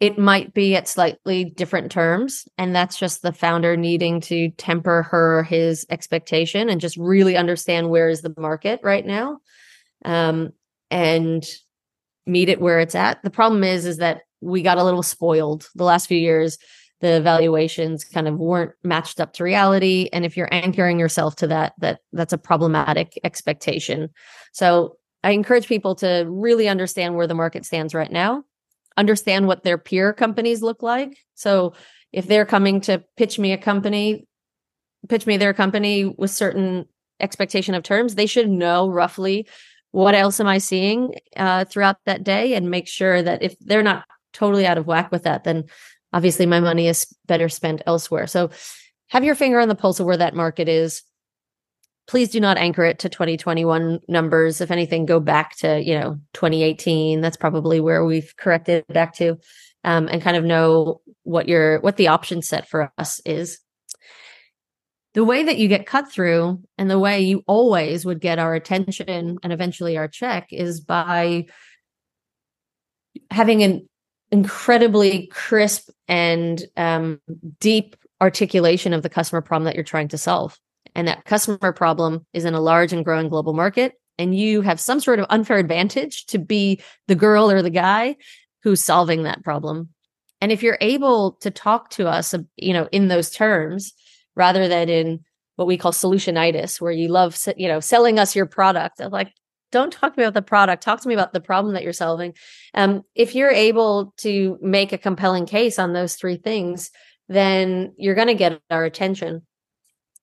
S2: it might be at slightly different terms and that's just the founder needing to temper her his expectation and just really understand where is the market right now um, and meet it where it's at. The problem is is that we got a little spoiled. The last few years the valuations kind of weren't matched up to reality and if you're anchoring yourself to that that that's a problematic expectation. So i encourage people to really understand where the market stands right now understand what their peer companies look like. So if they're coming to pitch me a company, pitch me their company with certain expectation of terms, they should know roughly what else am I seeing uh, throughout that day and make sure that if they're not totally out of whack with that, then obviously my money is better spent elsewhere. So have your finger on the pulse of where that market is please do not anchor it to 2021 numbers. If anything, go back to, you know, 2018. That's probably where we've corrected back to um, and kind of know what your what the option set for us is. The way that you get cut through and the way you always would get our attention and eventually our check is by having an incredibly crisp and um, deep articulation of the customer problem that you're trying to solve and that customer problem is in a large and growing global market and you have some sort of unfair advantage to be the girl or the guy who's solving that problem. And if you're able to talk to us you know in those terms rather than in what we call solutionitis where you love you know selling us your product like don't talk to me about the product. Talk to me about the problem that you're solving. Um, if you're able to make a compelling case on those three things then you're going to get our attention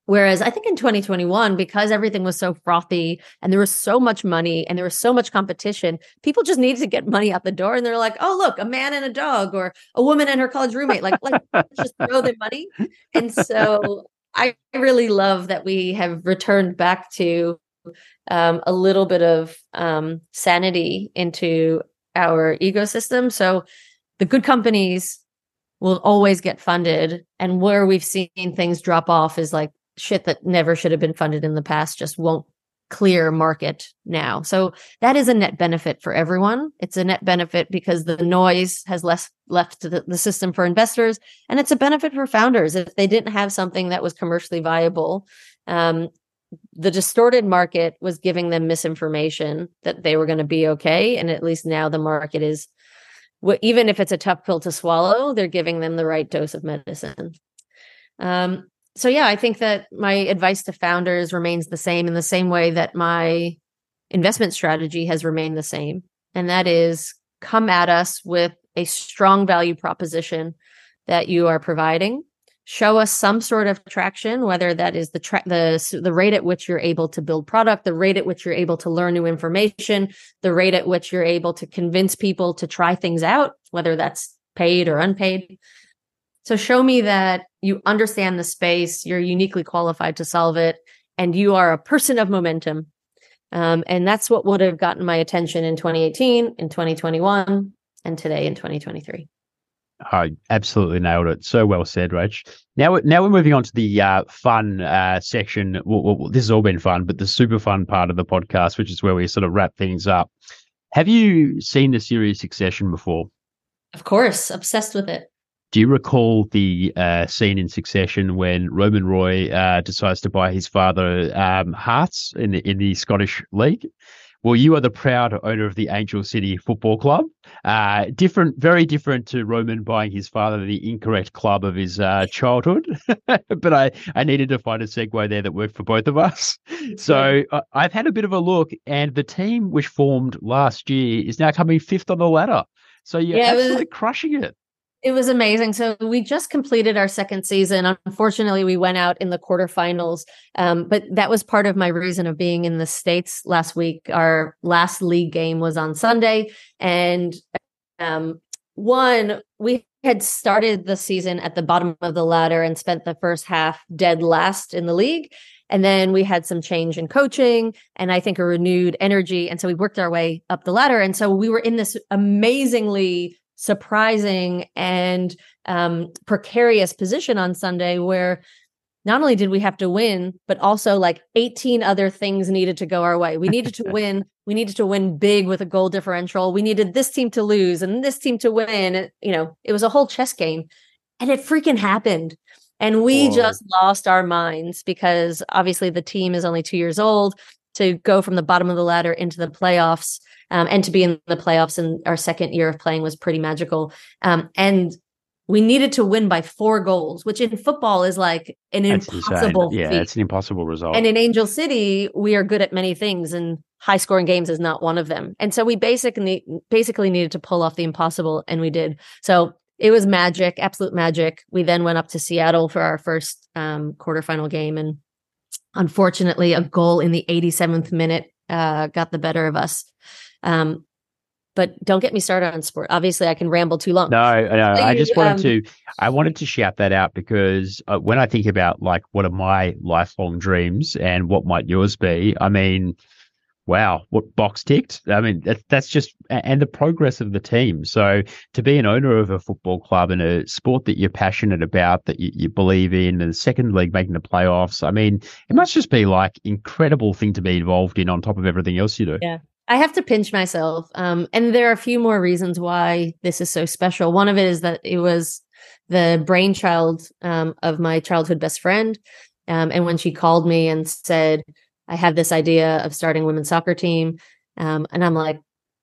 S2: Whereas I think in 2021, because everything was so frothy and there was so much money and there was so much competition, people just needed to get money out the door. And they're like, oh, look, a man and a dog or a woman and her college roommate. Like, let's just throw their money. And so I really love that we have returned back to um, a little bit of um, sanity into our ecosystem. So the good companies will always get funded. And where we've seen things drop off is like shit that never should have been funded in the past just won't clear market now. So that is a net benefit for everyone. It's a net benefit because the noise has less left the, the, system for investors, and it's a benefit for founders if they didn't have something that was commercially viable. Um, the distorted market was giving them misinformation that they were going to be okay, and at least now the market is. Even if it's a tough pill to swallow, they're giving them the right dose of medicine. Um, so yeah, I think that my advice to founders remains the same in the same way that my investment strategy has remained the same. And that is come at us with a strong value proposition that you are providing. Show us some sort of traction, whether that is the tra- the the rate at which you're able to build product, the rate at which you're able to learn new information, the rate at which you're able to convince people to try things out, whether that's paid or unpaid. So show me that you understand the space, you're uniquely qualified to solve it, and you are a person of momentum. Um, and that's what would have gotten my attention in 2018, in 2021, and today in 2023.
S1: I absolutely nailed it. So well said, Rach. Now, now we're moving on to the uh, fun uh, section. Well, well, this has all been fun, but the super fun part of the podcast, which is where we sort of wrap things up. Have you seen the series Succession before?
S2: Of course, obsessed with it.
S1: Do you recall the uh, scene in Succession when Roman Roy uh, decides to buy his father um, Hearts in the in the Scottish League? Well, you are the proud owner of the Angel City Football Club. Uh, different, very different to Roman buying his father the incorrect club of his uh, childhood. but I, I needed to find a segue there that worked for both of us. So uh, I've had a bit of a look, and the team which formed last year is now coming fifth on the ladder. So you're yeah, absolutely was, crushing it.
S2: It was amazing. So we just completed our second season. Unfortunately, we went out in the quarterfinals, um, but that was part of my reason of being in the states last week. Our last league game was on Sunday, and um, one we had started the season at the bottom of the ladder and spent the first half dead last in the league. And then we had some change in coaching and I think a renewed energy. And so we worked our way up the ladder. And so we were in this amazingly surprising and um, precarious position on Sunday where not only did we have to win, but also like 18 other things needed to go our way. We needed to win. We needed to win big with a goal differential. We needed this team to lose and this team to win. You know, it was a whole chess game and it freaking happened. And we Whoa. just lost our minds because obviously the team is only two years old to go from the bottom of the ladder into the playoffs um, and to be in the playoffs in our second year of playing was pretty magical. Um, and we needed to win by four goals, which in football is like an That's impossible.
S1: Insane. Yeah,
S2: feat.
S1: it's an impossible result.
S2: And in Angel City, we are good at many things, and high scoring games is not one of them. And so we basically basically needed to pull off the impossible, and we did. So it was magic, absolute magic. We then went up to Seattle for our first um, quarterfinal game, and unfortunately, a goal in the 87th minute uh, got the better of us. Um, but don't get me started on sport. Obviously, I can ramble too long.
S1: No, no. I just wanted um, to, I wanted to shout that out because uh, when I think about like what are my lifelong dreams and what might yours be, I mean, wow, what box ticked? I mean, that, that's just and the progress of the team. So to be an owner of a football club and a sport that you're passionate about, that you, you believe in, and the second league making the playoffs, I mean, it must just be like incredible thing to be involved in on top of everything else you do.
S2: Yeah. I have to pinch myself. Um, and there are a few more reasons why this is so special. One of it is that it was the brainchild um, of my childhood best friend. Um, and when she called me and said, I have this idea of starting women's soccer team. Um, and I'm like,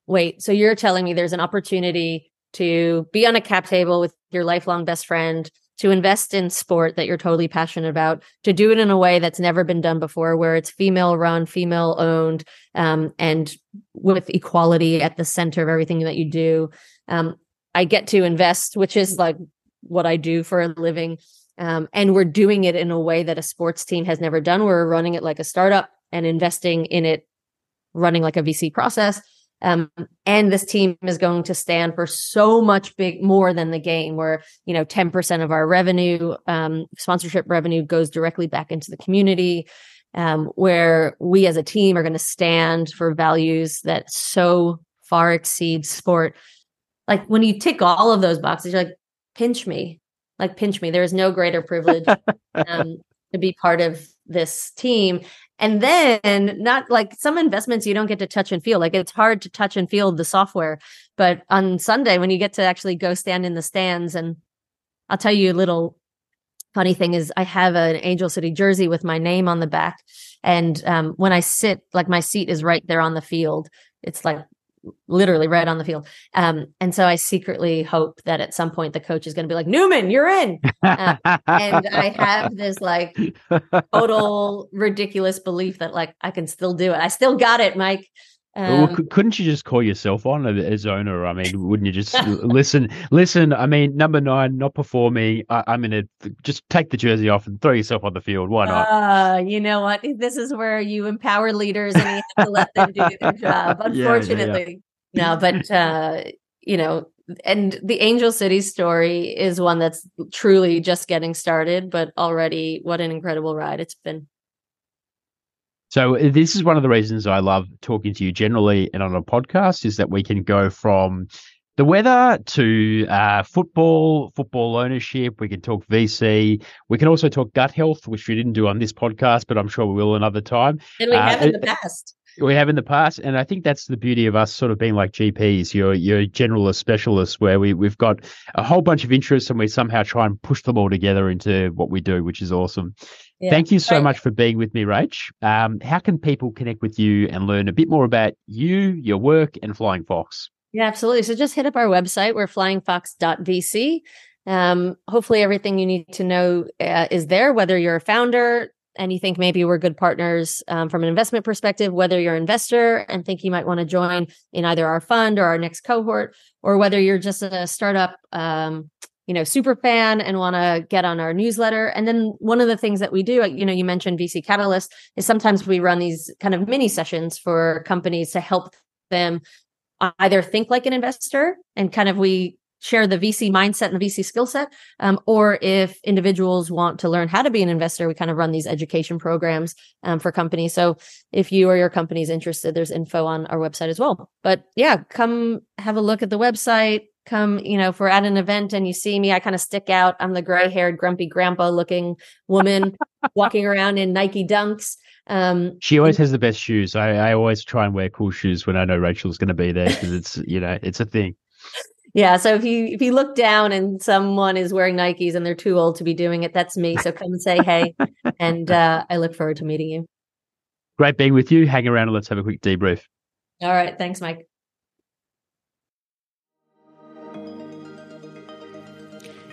S2: wait, so you're telling me there's an opportunity to be on a cap table with your lifelong best friend to invest in sport that you're totally passionate about, to do it in a way that's never been done before, where it's female run, female owned, um, and with equality at the center of everything that you do. Um, I get to invest, which is like what I do for a living. Um, and we're doing it in a way that a sports team has never done. We're running it like a startup and investing in it, running like a VC process. Um, and this team is going to stand for so much big more than the game, where you know 10% of our revenue, um, sponsorship revenue, goes directly back into the community. Um, where we as a team are going to stand for values that so far exceed sport. Like when you tick all of those boxes, you're like, pinch me, like pinch me. There is no greater privilege um, to be part of this team. And then not like some investments you don't get to touch and feel. Like it's hard to touch and feel the software. But on Sunday, when you get to actually go stand in the stands, and I'll tell you a little funny thing is I have an Angel City jersey with my name on the back. And um, when I sit, like my seat is right there on the field. It's like literally right on the field. Um, and so I secretly hope that at some point the coach is going to be like, Neumann, you're in. Uh, and I have this like total ridiculous belief that like I can still do it. I still got it, Mike.
S1: Um, well, couldn't you just call yourself on as owner? I mean, wouldn't you just listen? Listen, I mean, number nine, not performing. I, am going to just take the jersey off and throw yourself on the field. Why not?
S2: Uh, you know what? This is where you empower leaders and you have to let them do their job. Unfortunately, yeah, yeah, yeah. no. But uh, you know, and the Angel City story is one that's truly just getting started, but already, what an incredible ride it's been.
S1: So this is one of the reasons I love talking to you generally and on a podcast is that we can go from the weather to uh, football, football ownership. We can talk VC. We can also talk gut health, which we didn't do on this podcast, but I'm sure we will another time.
S2: And we uh, have in the past.
S1: We have in the past, and I think that's the beauty of us sort of being like GPs. You're you're generalist specialists, where we we've got a whole bunch of interests, and we somehow try and push them all together into what we do, which is awesome. Yeah. Thank you so much for being with me, Rach. Um, how can people connect with you and learn a bit more about you, your work, and Flying Fox?
S2: Yeah, absolutely. So just hit up our website. We're flyingfox.vc. Um, hopefully, everything you need to know uh, is there, whether you're a founder and you think maybe we're good partners um, from an investment perspective, whether you're an investor and think you might want to join in either our fund or our next cohort, or whether you're just a startup um, you know, super fan and want to get on our newsletter. And then one of the things that we do, uh, you know, you mentioned VC Catalyst, is sometimes we run these kind of mini sessions for companies to help them either think like an investor and kind of we share the VC mindset and the VC skill set. Um, or if individuals want to learn how to be an investor, we kind of run these education programs um, for companies. So if you or your company is interested, there's info on our website as well. But yeah, come have a look at the website, come, you know, if we're at an event and you see me, I kind of stick out. I'm the gray haired, grumpy grandpa looking woman walking around in Nike dunks.
S1: Um, she always has the best shoes. I, I always try and wear cool shoes when I know Rachel's going to be there because it's, you know, it's a thing.
S2: Yeah. So if you if you look down and someone is wearing Nikes and they're too old to be doing it, that's me. So come and say hey, and uh, I look forward to meeting you.
S1: Great being with you. Hang around and let's have a quick debrief.
S2: All right. Thanks, Mike.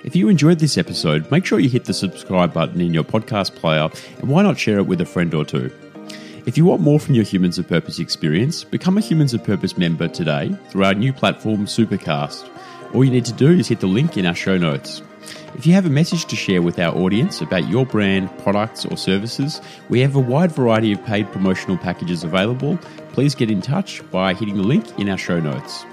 S1: If you enjoyed this episode, make sure you hit the subscribe button in your podcast player and why not share it with a friend or two? If you want more from your Humans of Purpose experience, become a Humans of Purpose member today through our new platform, Supercast. All you need to do is hit the link in our show notes. If you have a message to share with our audience about your brand, products, or services, we have a wide variety of paid promotional packages available. Please get in touch by hitting the link in our show notes.